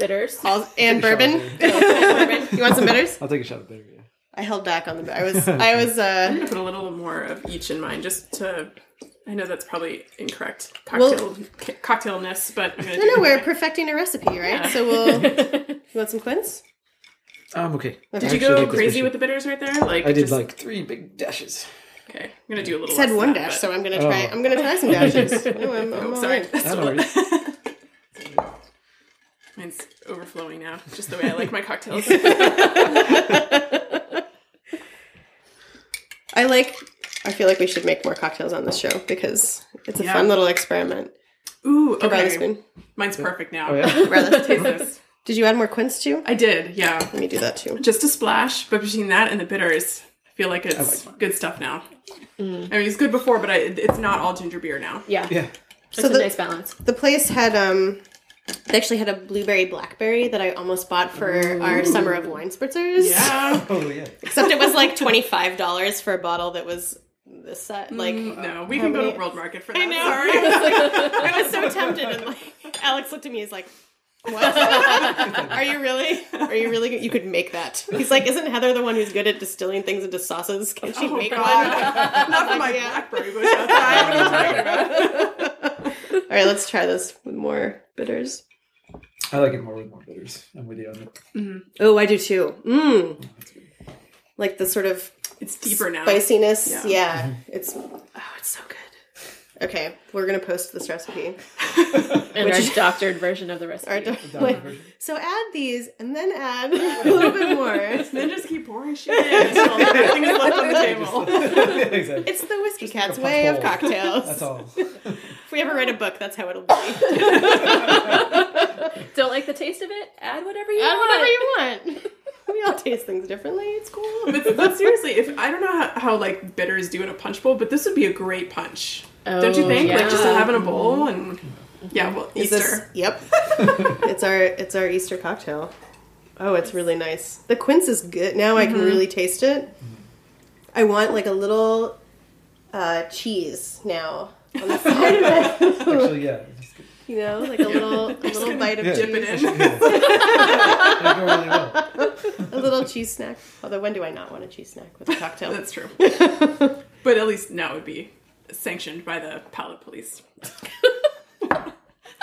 Bitters. all, and Take a shot bourbon. of <laughs> bourbon. You want some bitters? I'll take a shot of beer. Yeah. I held back on the. <laughs> I was, I was. uh I put a little more of each in mine just to. I know that's probably incorrect cocktail ca- cocktailness, but I'm gonna No, do no, we're anyway. perfecting a recipe, right? Yeah. So we'll. <laughs> you want some quince? Um, okay. Did you go crazy with the bitters right there? Like I did just- like three big dashes. Okay, I'm gonna do a little. I said less one than that, dash, but- so I'm gonna try. Oh. I'm gonna try some dashes. No, I'm, I'm Oh, all sorry. in. I. Mine's overflowing now, just the way I like my cocktails. <laughs> I like. I feel like we should make more cocktails on this show because it's a Yeah. fun little experiment. Ooh, Can I borrow the okay. spoon? Mine's perfect now. Oh yeah. Rather taste Taste this. this. Did you add more quince too? I did, yeah. Let me do that too. Just a splash, but between that and the bitters, I feel like it's like good stuff now. I mean, it's good before, but I, it's not all ginger beer now. Yeah. Yeah. It's So a the- nice balance. The place had um. They actually had a blueberry blackberry that I almost bought for our summer of wine spritzers. Yeah. <laughs> Oh yeah. Except it was like twenty five dollars for a bottle that was this set. Mm, like No, uh, we can go many- to World Market for that. I know. Sorry. I was, like, I was so <laughs> tempted, and like Alex looked at me. He's like, "What? <laughs> Are you really? Are you really? You could make that." He's like, "Isn't Heather the one who's good at distilling things into sauces? Can she Oh, make God. one?" Not for my Yeah. blackberry bush outside. What are you talking about? All right, let's try this with more bitters. I like it more with more bitters. I'm with you on it. Mm-hmm. Oh, I do too. Mmm. Like the sort of It's deeper now. spiciness. Yeah. Yeah. Mm-hmm. it's oh, it's so good. Okay, we're gonna post this recipe. <laughs> And our doctored version of the recipe. Our- Down wait, the version. so add these and then add <laughs> a little bit more. <laughs> Then just keep pouring shit in until nothing is left on the table. exactly. It's the whiskey cat's a way of puff bowl. cocktails. That's all. If we ever write a book, that's how it'll be. Don't like the taste of it? Add whatever you Add want. whatever you want. We all taste things differently. It's cool. But, but seriously, if I don't know how, how like bitters do in a punch bowl, but this would be a great punch. Don't you Oh, think? Like just to yeah. have in a bowl and yeah, well, Easter. this- yep. <laughs> it's our it's our Easter cocktail. Oh, it's really nice. The quince is good. Now I can really taste it. I want like a little uh, cheese now on the side of it. <laughs> Actually, yeah. You know, like a little a little bite of Yeah. Dip it in. <laughs> Really a little cheese snack. Although, when do I not want a cheese snack with a cocktail? That's true. but at least now would be sanctioned by the palate police. <laughs>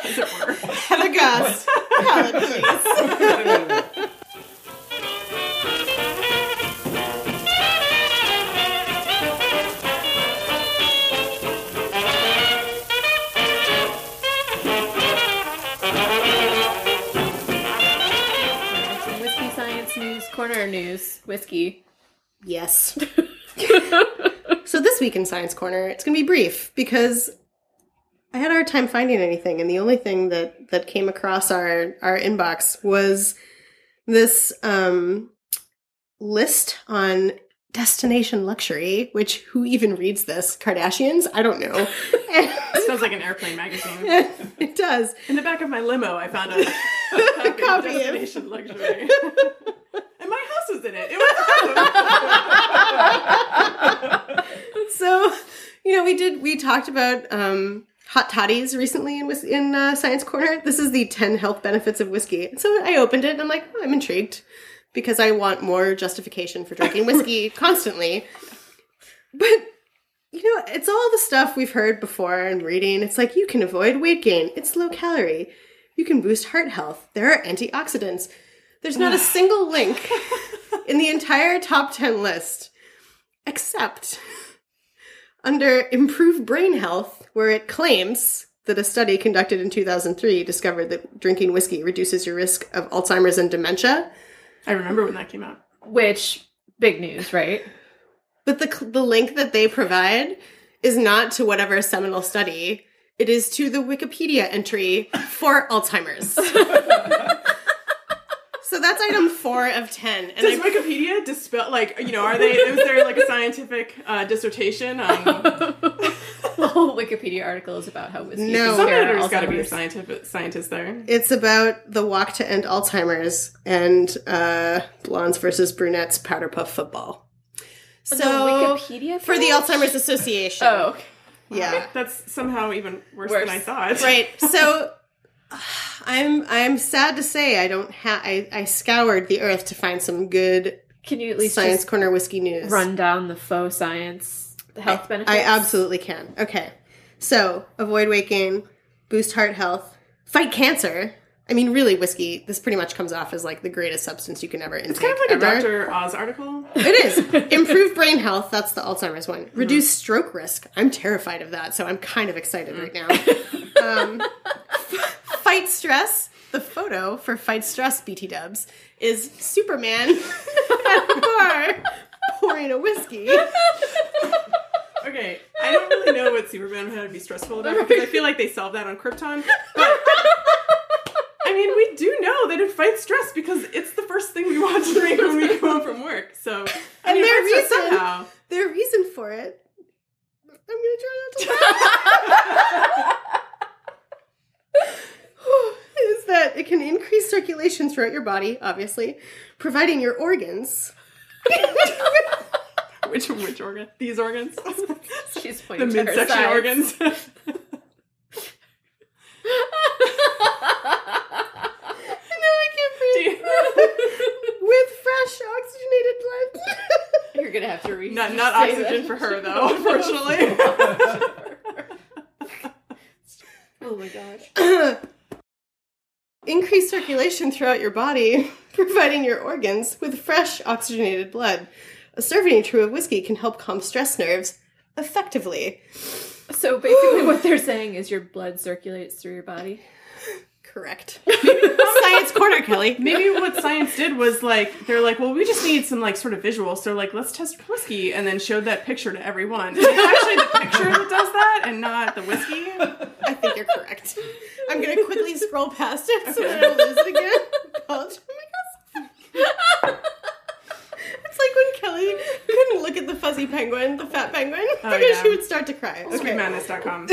As it were. Heather Goss, palate please. Whiskey science news, corner news, whiskey. Yes. <laughs> so this week in Science Corner, it's going to be brief because I had a hard time finding anything, and the only thing that that came across our our inbox was this um, list on destination luxury. Which who even reads this? Kardashians? I don't know. it <laughs> Sounds like an airplane magazine. <laughs> it does. In the back of my limo, I found a, a <laughs> copy, Copy of of- Destination Luxury. Was in it. It was <laughs> so you know we did we talked about um hot toddies recently in in uh, science corner. This is the 10 health benefits of whiskey. So i opened it and i'm like oh, i'm intrigued because i want more justification for drinking whiskey <laughs> constantly. But you know it's all the stuff we've heard before and reading. It's like you can avoid weight gain. It's low calorie. You can boost heart health. There are antioxidants There's not a <laughs> single link in the entire top 10 list except under improved brain health, where it claims that a study conducted in 2003 discovered that drinking whiskey reduces your risk of Alzheimer's and dementia. I remember when that came out. Which big news, right? But the, the link that they provide is not to whatever seminal study. It is to the Wikipedia entry for Alzheimer's. <laughs> so that's item <laughs> four of ten. And Does I, Wikipedia dispel like you know? Are they? Is there like a scientific uh, dissertation on? <laughs> the whole Wikipedia article is about how whiskey. No. can Some cure editor's got to be a Alzheimer's. scientific scientist there. it's about the walk to end Alzheimer's and uh, blondes versus brunettes powder puff football. So The Wikipedia for the? Alzheimer's Association. Oh, okay. yeah. That's somehow even worse, Worse. than I thought. right so i'm i'm sad to say i don't have I, I scoured the earth to find some good Can you at least science corner whiskey news run down the faux science the health benefits? i absolutely can okay so avoid weight gain boost heart health fight cancer i mean really whiskey this pretty much comes off as like the greatest substance you can ever intake It's kind of like a. Dr. Oz article. It is. <laughs> Improve brain health. That's the Alzheimer's one. Reduce stroke risk. I'm terrified of that, so I'm kind of excited right now. <laughs> Um, fight stress. The photo for fight stress BT dubs is Superman <laughs> at a bar pouring a whiskey. Okay, I don't really know what Superman had to be stressful about because I feel like they solved that on Krypton. But I mean, we do know that it fights stress because it's the first thing we want to drink when we come home from work. So, I And mean, their it fights stress reason- somehow. Their reason for it. I'm gonna try not to <laughs> that it can increase circulation throughout your body, obviously, providing your organs <laughs> Which which organ? These organs, <laughs> She's the pointing to her midsection sides. organs. <laughs> No, I can't breathe. With fresh oxygenated blood. You're gonna have to read. not not oxygen for her though, unfortunately. Oh my gosh. Increase circulation throughout your body, <laughs> providing your organs with fresh oxygenated blood. A serving two of whiskey can help calm stress nerves effectively. So basically, <gasps> what they're saying is your blood circulates through your body. Correct. <laughs> Science corner, Kelly. Maybe what science did was like they're like, well, we just need some like sort of visual, so like let's test whiskey, and then showed that picture to everyone. And it's actually the picture that does that, and not the whiskey. I think you're correct. I'm gonna quickly scroll past it so that I don't lose it again. Apologize. Oh. It's like when Kelly couldn't look at the fuzzy penguin, the fat penguin, oh, because yeah. she would start to cry. Okay. Sweetmadness.com.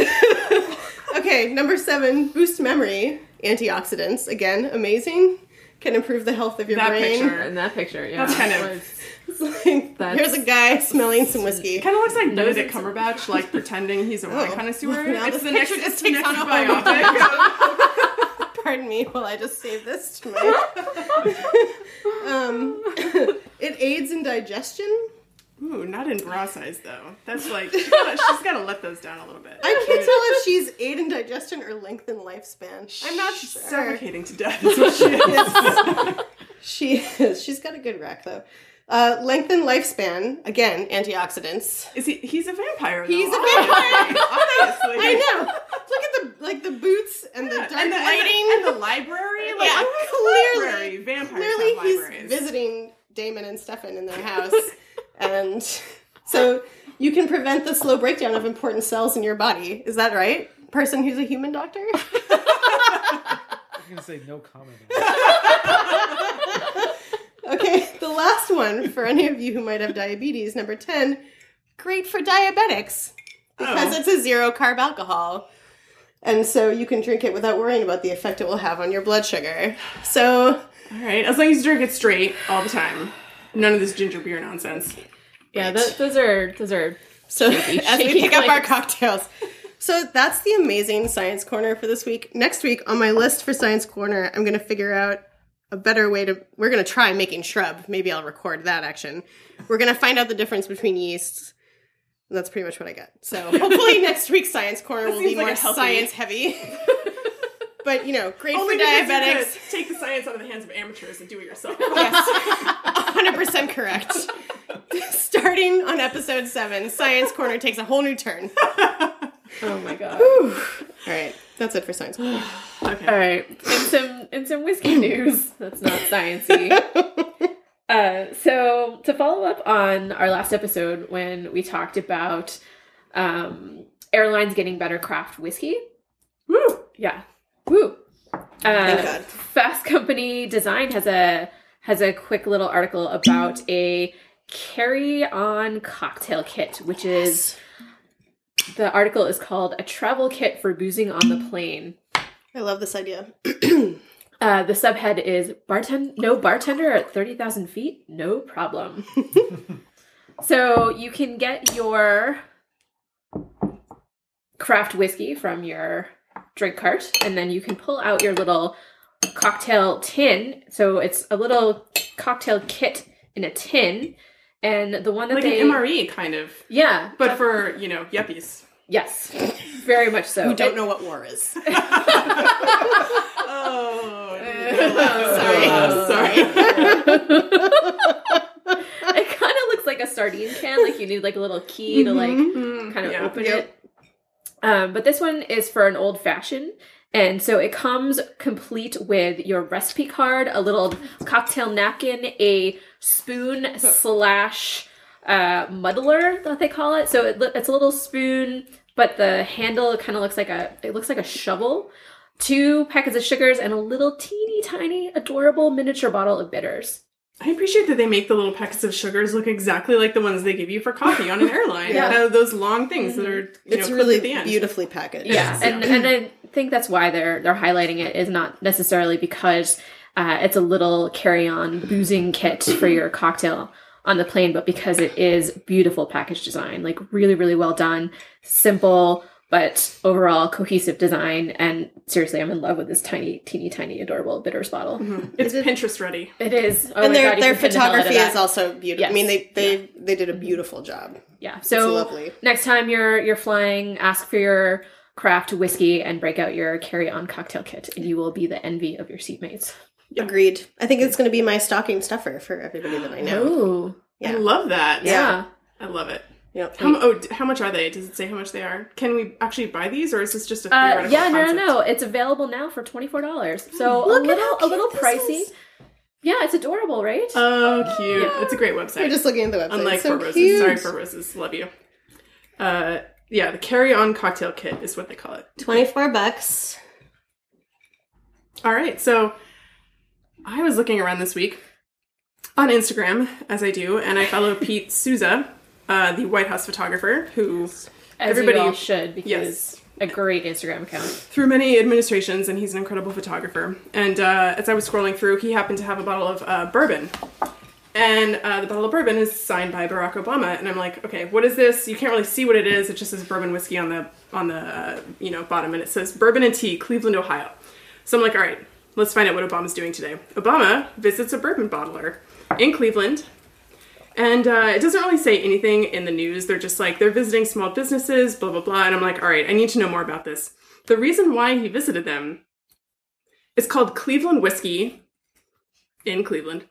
<laughs> okay, number seven, boost memory. Antioxidants, again, amazing. Can improve the health of your That brain. picture. In <laughs> that picture, yeah. That's kind of- It's like, That's- here's a guy smelling some whiskey. Kind of looks like Benedict Cumberbatch, like pretending he's a <laughs> wine Oh. connoisseur. Now it's this the next, picture it's the next on a whole biopic. <laughs> Pardon me while I just save this to my. um, it aids in digestion. Not in bra <laughs> size though. That's like she's gotta, she's gotta let those down a little bit. I can't tell if she's aid in digestion or lengthen lifespan. I'm not She's sure. suffocating to death. She is. <laughs> She is. She's got a good rack though. Uh, lengthen lifespan. Again, antioxidants. Is he? He's a vampire. Though, He's a vampire. <laughs> Obviously. I know. Look at the like the boots and the Yeah, dark and the, lighting. and the, and the library. Like, Yeah, clearly- library? Vampires Clearly, he's libraries. visiting Damon and Stefan in their house, and <laughs> so you can prevent the slow breakdown of important cells in your body. Is that right? Person who's a human doctor. <laughs> I'm gonna say no comment. <laughs> Okay, the last one for any of you who might have diabetes, number ten, great for diabetics because Oh. it's a zero carb alcohol. And so you can drink it without worrying about the effect it will have on your blood sugar. So All right, as long as you drink it straight all the time. None of this ginger beer nonsense. Yeah, th- those are those are So <laughs> as we pick up our cocktails. So that's the amazing science corner for this week. Next week on my list for science corner, I'm going to figure out a better way to. We're going to try making shrub. Maybe I'll record that action. We're going to find out the difference between yeasts. That's pretty much what I got. So <laughs> hopefully next week's science corner will be like more science heavy. <laughs> but you know, great Only for because you diabetics. take the science out of the hands of amateurs and do it yourself. <laughs> Yes, 100% correct. <laughs> Starting on episode seven, Science Corner takes a whole new turn. Oh my god. All right, that's it for Science Corner. <sighs> okay. All right. In some in some whiskey <clears throat> news, that's not sciency. <laughs> Uh, so to follow up on our last episode when we talked about um, airlines getting better craft whiskey, Woo! yeah, woo. Thank Uh, God. Fast Company Design has a has a quick little article about a carry on cocktail kit, which is the article is called "A Travel Kit for Boozing on the Plane." I love this idea. <clears throat> Uh, the subhead is bartend no bartender at 30,000 feet? No problem. <laughs> so you can get your craft whiskey from your drink cart, and then you can pull out your little cocktail tin. So it's a little cocktail kit in a tin. And the one that Like they an MRE kind of, yeah, but for you know yuppies. yes, very much so. Who don't It- know what war is. <laughs> <laughs> Oh, Sorry. Oh, sorry. <laughs> it kind of looks like a sardine can, like you need like a little key to like mm-hmm. kind of Yeah. open Yep. it. Um, but this one is for an old fashioned. And so it comes complete with your recipe card, a little cocktail napkin, a spoon slash uh, muddler that they call it. So it, it's a little spoon, but the handle kind of looks like a it looks like a shovel. Two packets of sugars and a little teeny tiny adorable miniature bottle of bitters. I appreciate that they make the little packets of sugars look exactly like the ones they give you for coffee on an <laughs> airline. Yeah. Yeah. those long things that are you It's know, really at the end. beautifully packaged. Yeah, and and I think that's why they're they're highlighting it is not necessarily because uh, it's a little carry on boozing kit for your cocktail on the plane, but because it is beautiful package design, like really really well done, simple but overall cohesive design. And seriously, I'm in love with this tiny, teeny, tiny, adorable bitters bottle. Mm-hmm. It's Pinterest ready. It is, oh and my their God, their can the hell photography that. is also beautiful. Yes. I mean, they they they did a mm-hmm. beautiful job. Yeah. So lovely. next time you're you're flying, ask for your craft whiskey and break out your carry-on cocktail kit, and you will be the envy of your seatmates. Agreed. I think it's going to be my stocking stuffer for everybody that I know. Oh, Yeah. I love that. yeah. I love it. Yep. How, oh, how much are they? Does it say how much they are? Can we actually buy these, or is this just a Uh, theoretical yeah, no, no, concept? no. It's available now for twenty four dollars. <gasps> So Look a at little, how a little pricey. is. Yeah, it's adorable, right? Oh, cute! It's a great website. We're just looking at the website. Unlike It's so Four Roses. Sorry, Four Roses. Love you. Uh, yeah, the carry-on cocktail kit is what they call it. Twenty four bucks. All right, so I was looking around this week on Instagram, as I do, and I follow <laughs> Pete Souza, uh, the White House photographer, who As everybody should because Yes. a great Instagram account. through many administrations, and he's an incredible photographer. And uh, as I was scrolling through, he happened to have a bottle of uh, bourbon. And uh, the bottle of bourbon is signed by Barack Obama, and I'm like, okay, what is this? You can't really see what it is. It just says bourbon whiskey on the on the uh, you know bottom, and it says bourbon and tea, Cleveland, Ohio. So I'm like, all right, let's find out what Obama's doing today. Obama visits a bourbon bottler in Cleveland, and uh, it doesn't really say anything in the news. They're just like, they're visiting small businesses, blah, blah, blah. And I'm like, all right, I need to know more about this. The reason why he visited them is called Cleveland Whiskey in Cleveland,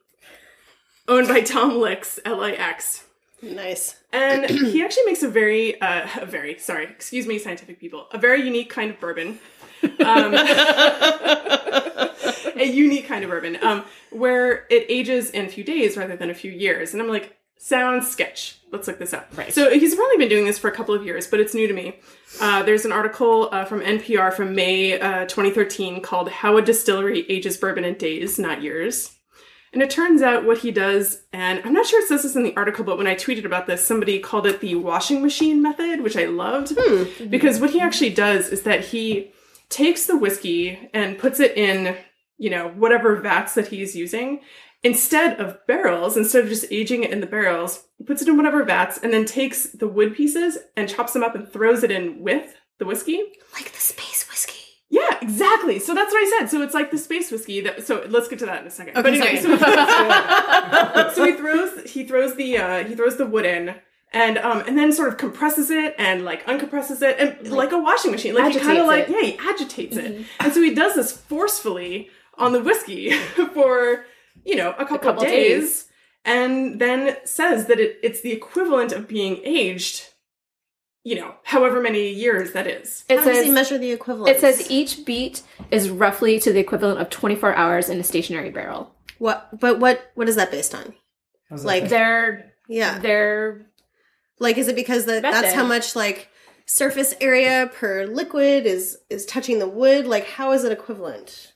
owned by Tom Lix, L I X. Nice. And he actually makes a very, uh, a very, sorry, excuse me, scientific people, a very unique kind of bourbon. Um, <laughs> a unique kind of bourbon, um, where it ages in a few days rather than a few years. And I'm like, sounds sketch. Let's look this up. Right. So he's probably been doing this for a couple of years, but it's new to me. Uh, there's an article uh, from NPR from May uh, 2013 called How a Distillery Ages Bourbon in Days, Not Years. And it turns out what he does, and I'm not sure it says this in the article, but when I tweeted about this, somebody called it the washing machine method, which I loved. Because what he actually does is that he takes the whiskey and puts it in, you know, whatever vats that he's using. Instead of barrels, instead of just aging it in the barrels, he puts it in whatever vats and then takes the wood pieces and chops them up and throws it in with the whiskey. Like the space whiskey. Yeah, exactly. So that's what I said. So it's like the space whiskey. That so let's get to that in a second. but Okay, anyway, so, <laughs> so he throws he throws the uh, he throws the wood in, And um, and then sort of compresses it and like uncompresses it and like a washing machine, like he kind of like it. yeah, he agitates it, and so he does this forcefully on the whiskey <laughs> for you know a couple, couple of days, days. and then says that it, it's the equivalent of being aged, you know, however many years that is. It How does he says measure the equivalent? it says each beat is roughly to the equivalent of 24 hours in a stationary barrel. what? But what? What is that based on? That Like- thing? They're Yeah, they're like is it because that Method. that's how much like surface area per liquid is is touching the wood? Like how is it equivalent?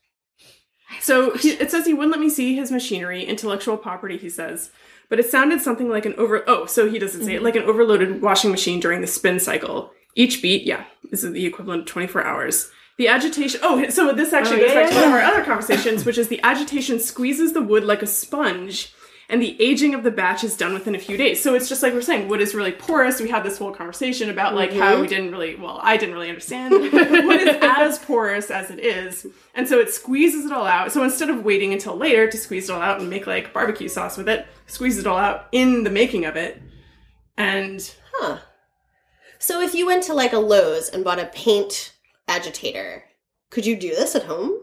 So he, it says he wouldn't let me see his machinery, intellectual property, he says. But it sounded something like an over, oh, so he doesn't say it, mm-hmm. like an overloaded washing machine during the spin cycle. Each beat, yeah, this is the equivalent of 24 hours. The agitation, oh, so this actually Oh, goes yeah, back to yeah, one of our other conversations, which is the agitation squeezes the wood like a sponge, and the aging of the batch is done within a few days. So it's just like we're saying, wood is really porous. We had this whole conversation about like how mm-hmm. we didn't really, well, I didn't really understand <laughs> wood is as porous as it is, and so it squeezes it all out. So instead of waiting until later to squeeze it all out and make like barbecue sauce with it, squeeze it all out in the making of it, and Huh. So if you went to like a Lowe's and bought a paint agitator, could you do this at home?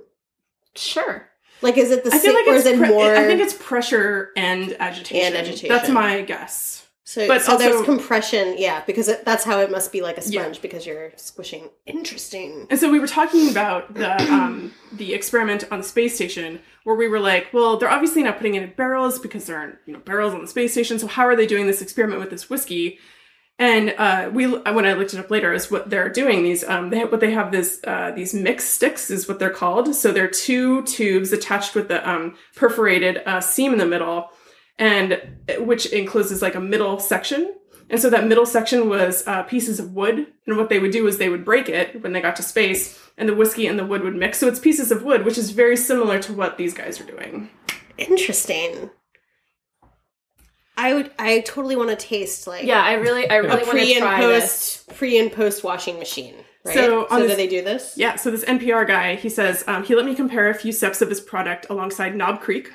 sure. Like, is it the I feel same, like or it's is it pre- more? I think it's pressure and agitation. And agitation. That's my guess. so. but so there's compression, yeah, because it, that's how it must be like a Yeah. sponge because you're squishing. Interesting. And so we were talking about the um, the experiment on the space station, where we were like, well, they're obviously not putting it in barrels because there aren't you know barrels on the space station. So how are they doing this experiment with this whiskey? And uh, we when I looked it up later, is what they're doing. These um, they what they have this uh, these mix sticks is what they're called. So they're two tubes attached with the um, perforated uh, seam in the middle, and which encloses like a middle section. And so that middle section was uh, pieces of wood. And what they would do is they would break it when they got to space, and the whiskey and the wood would mix. So it's pieces of wood, which is very similar to what these guys are doing. Interesting. I would. I totally want to taste like Yeah, I really I really want pre to and try this. pre and post washing machine. Right. So, on do this- they do this? Yeah, so this NPR guy, he says um, he let me compare a few steps of his product alongside Knob Creek,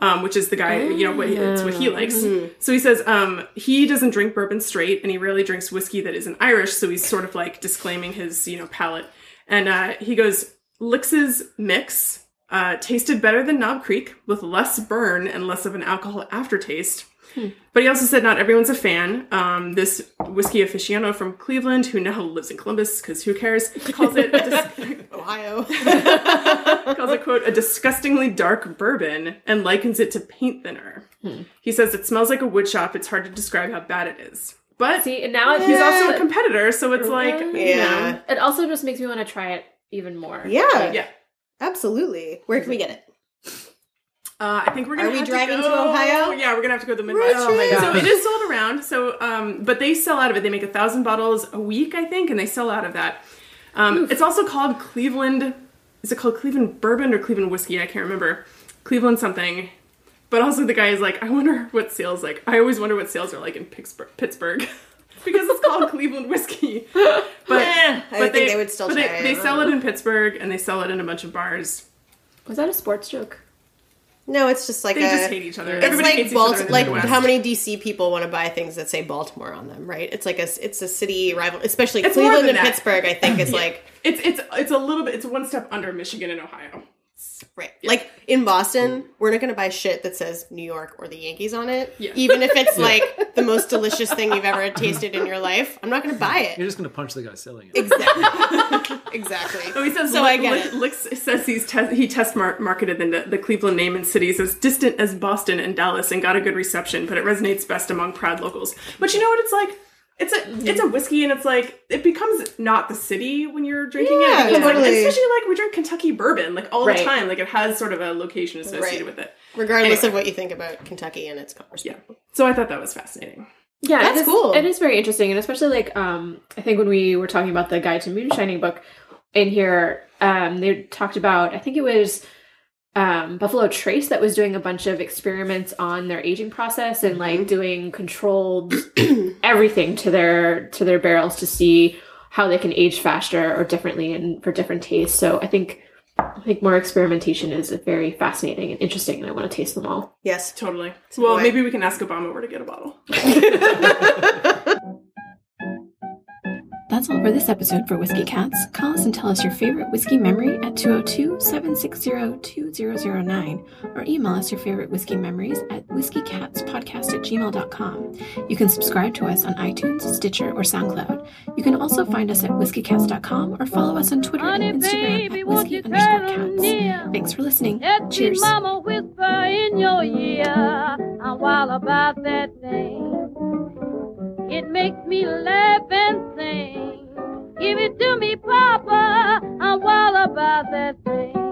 um, which is the guy, you know, what he, it's what he likes. So he says um, he doesn't drink bourbon straight, and he rarely drinks whiskey that isn't Irish. So he's sort of like disclaiming his, you know, palate. And uh, he goes, Lix's mix uh, tasted better than Knob Creek, with less burn and less of an alcohol aftertaste. But he also said not everyone's a fan. Um, this whiskey aficionado from Cleveland, who now lives in Columbus, because who cares, calls it a dis- <laughs> Ohio. <laughs> calls it quote a disgustingly dark bourbon and likens it to paint thinner. He says it smells like a wood shop. It's hard to describe how bad it is. But See, and now he's also a competitor, so it's like you Yeah. know, it also just makes me want to try it even more. Yeah. yeah. Absolutely. Where can we get it? Uh, I think we're gonna. Are we driving to, to Ohio? Yeah, we're gonna have to go to the Midwest. Oh my trip. So it is sold around. So, um, but they sell out of it. They make a thousand bottles a week, I think, and they sell out of that. Um, it's also called Cleveland. Is it called Cleveland Bourbon or Cleveland Whiskey? I can't remember. Cleveland something. But also the guy is like, I wonder what sales like. I always wonder what sales are like in Pittsburgh, Pittsburgh. <laughs> because it's called Cleveland whiskey. But, <laughs> I but think they would still but try they, it. they sell it in Pittsburgh and they sell it in a bunch of bars. Was that a sports joke? No, it's just like They a. just hate each other. It's Everybody like hates each other Balt- in the like Midwest. how many DC people want to buy things that say Baltimore on them, right? It's like a it's a city rival, especially It's Cleveland and that. Pittsburgh. I think is <laughs> like It's it's it's a little bit. It's one step under Michigan and Ohio. Right, like in Boston, we're not going to buy shit that says New York or the Yankees on it, Yeah. even if it's <laughs> like the most delicious thing you've ever tasted in your life. I'm not going to buy it. You're just gonna punch the guy selling it. Exactly. <laughs> exactly. Oh, he says. So Li- I get Li- it. Lix says he's te- he test mar- marketed the, the Cleveland name in cities as distant as Boston and Dallas and got a good reception, but it resonates best among proud locals. But you know what it's like. It's a it's a whiskey and it's like it becomes not the city when you're drinking Yeah, it. It becomes like- totally. especially like we drink Kentucky bourbon like all Right. the time. Like it has sort of a location associated Right. with it. Regardless Anyway. of what you think about Kentucky and its commerce. Yeah. So I thought that was fascinating. Yeah, That's it is, cool. It is very interesting, and especially like um, I think when we were talking about the Guide to Moonshining book in here, um, they talked about I think it was um, Buffalo Trace that was doing a bunch of experiments on their aging process and like doing controlled <clears throat> everything to their to their barrels to see how they can age faster or differently and for different tastes. So I think I think more experimentation is very fascinating and interesting, and I want to taste them all. Yes. Totally. Well, maybe we can ask Obama where to get a bottle. <laughs> <laughs> That's all for this episode for Whiskey Cats, call us and tell us your favorite whiskey memory at 202 760 2009 or email us your favorite whiskey memories at whiskeycatspodcast at gmail.com. You can subscribe to us on iTunes, Stitcher, or SoundCloud. You can also find us at whiskeycats.com or follow us on Twitter Honey, and Instagram baby, at whiskey underscore cats. near? Thanks for listening. Let Cheers. mama whisper in your ear. About that thing. It makes me laugh and sing. Give it to me, Papa. I'm all about that thing.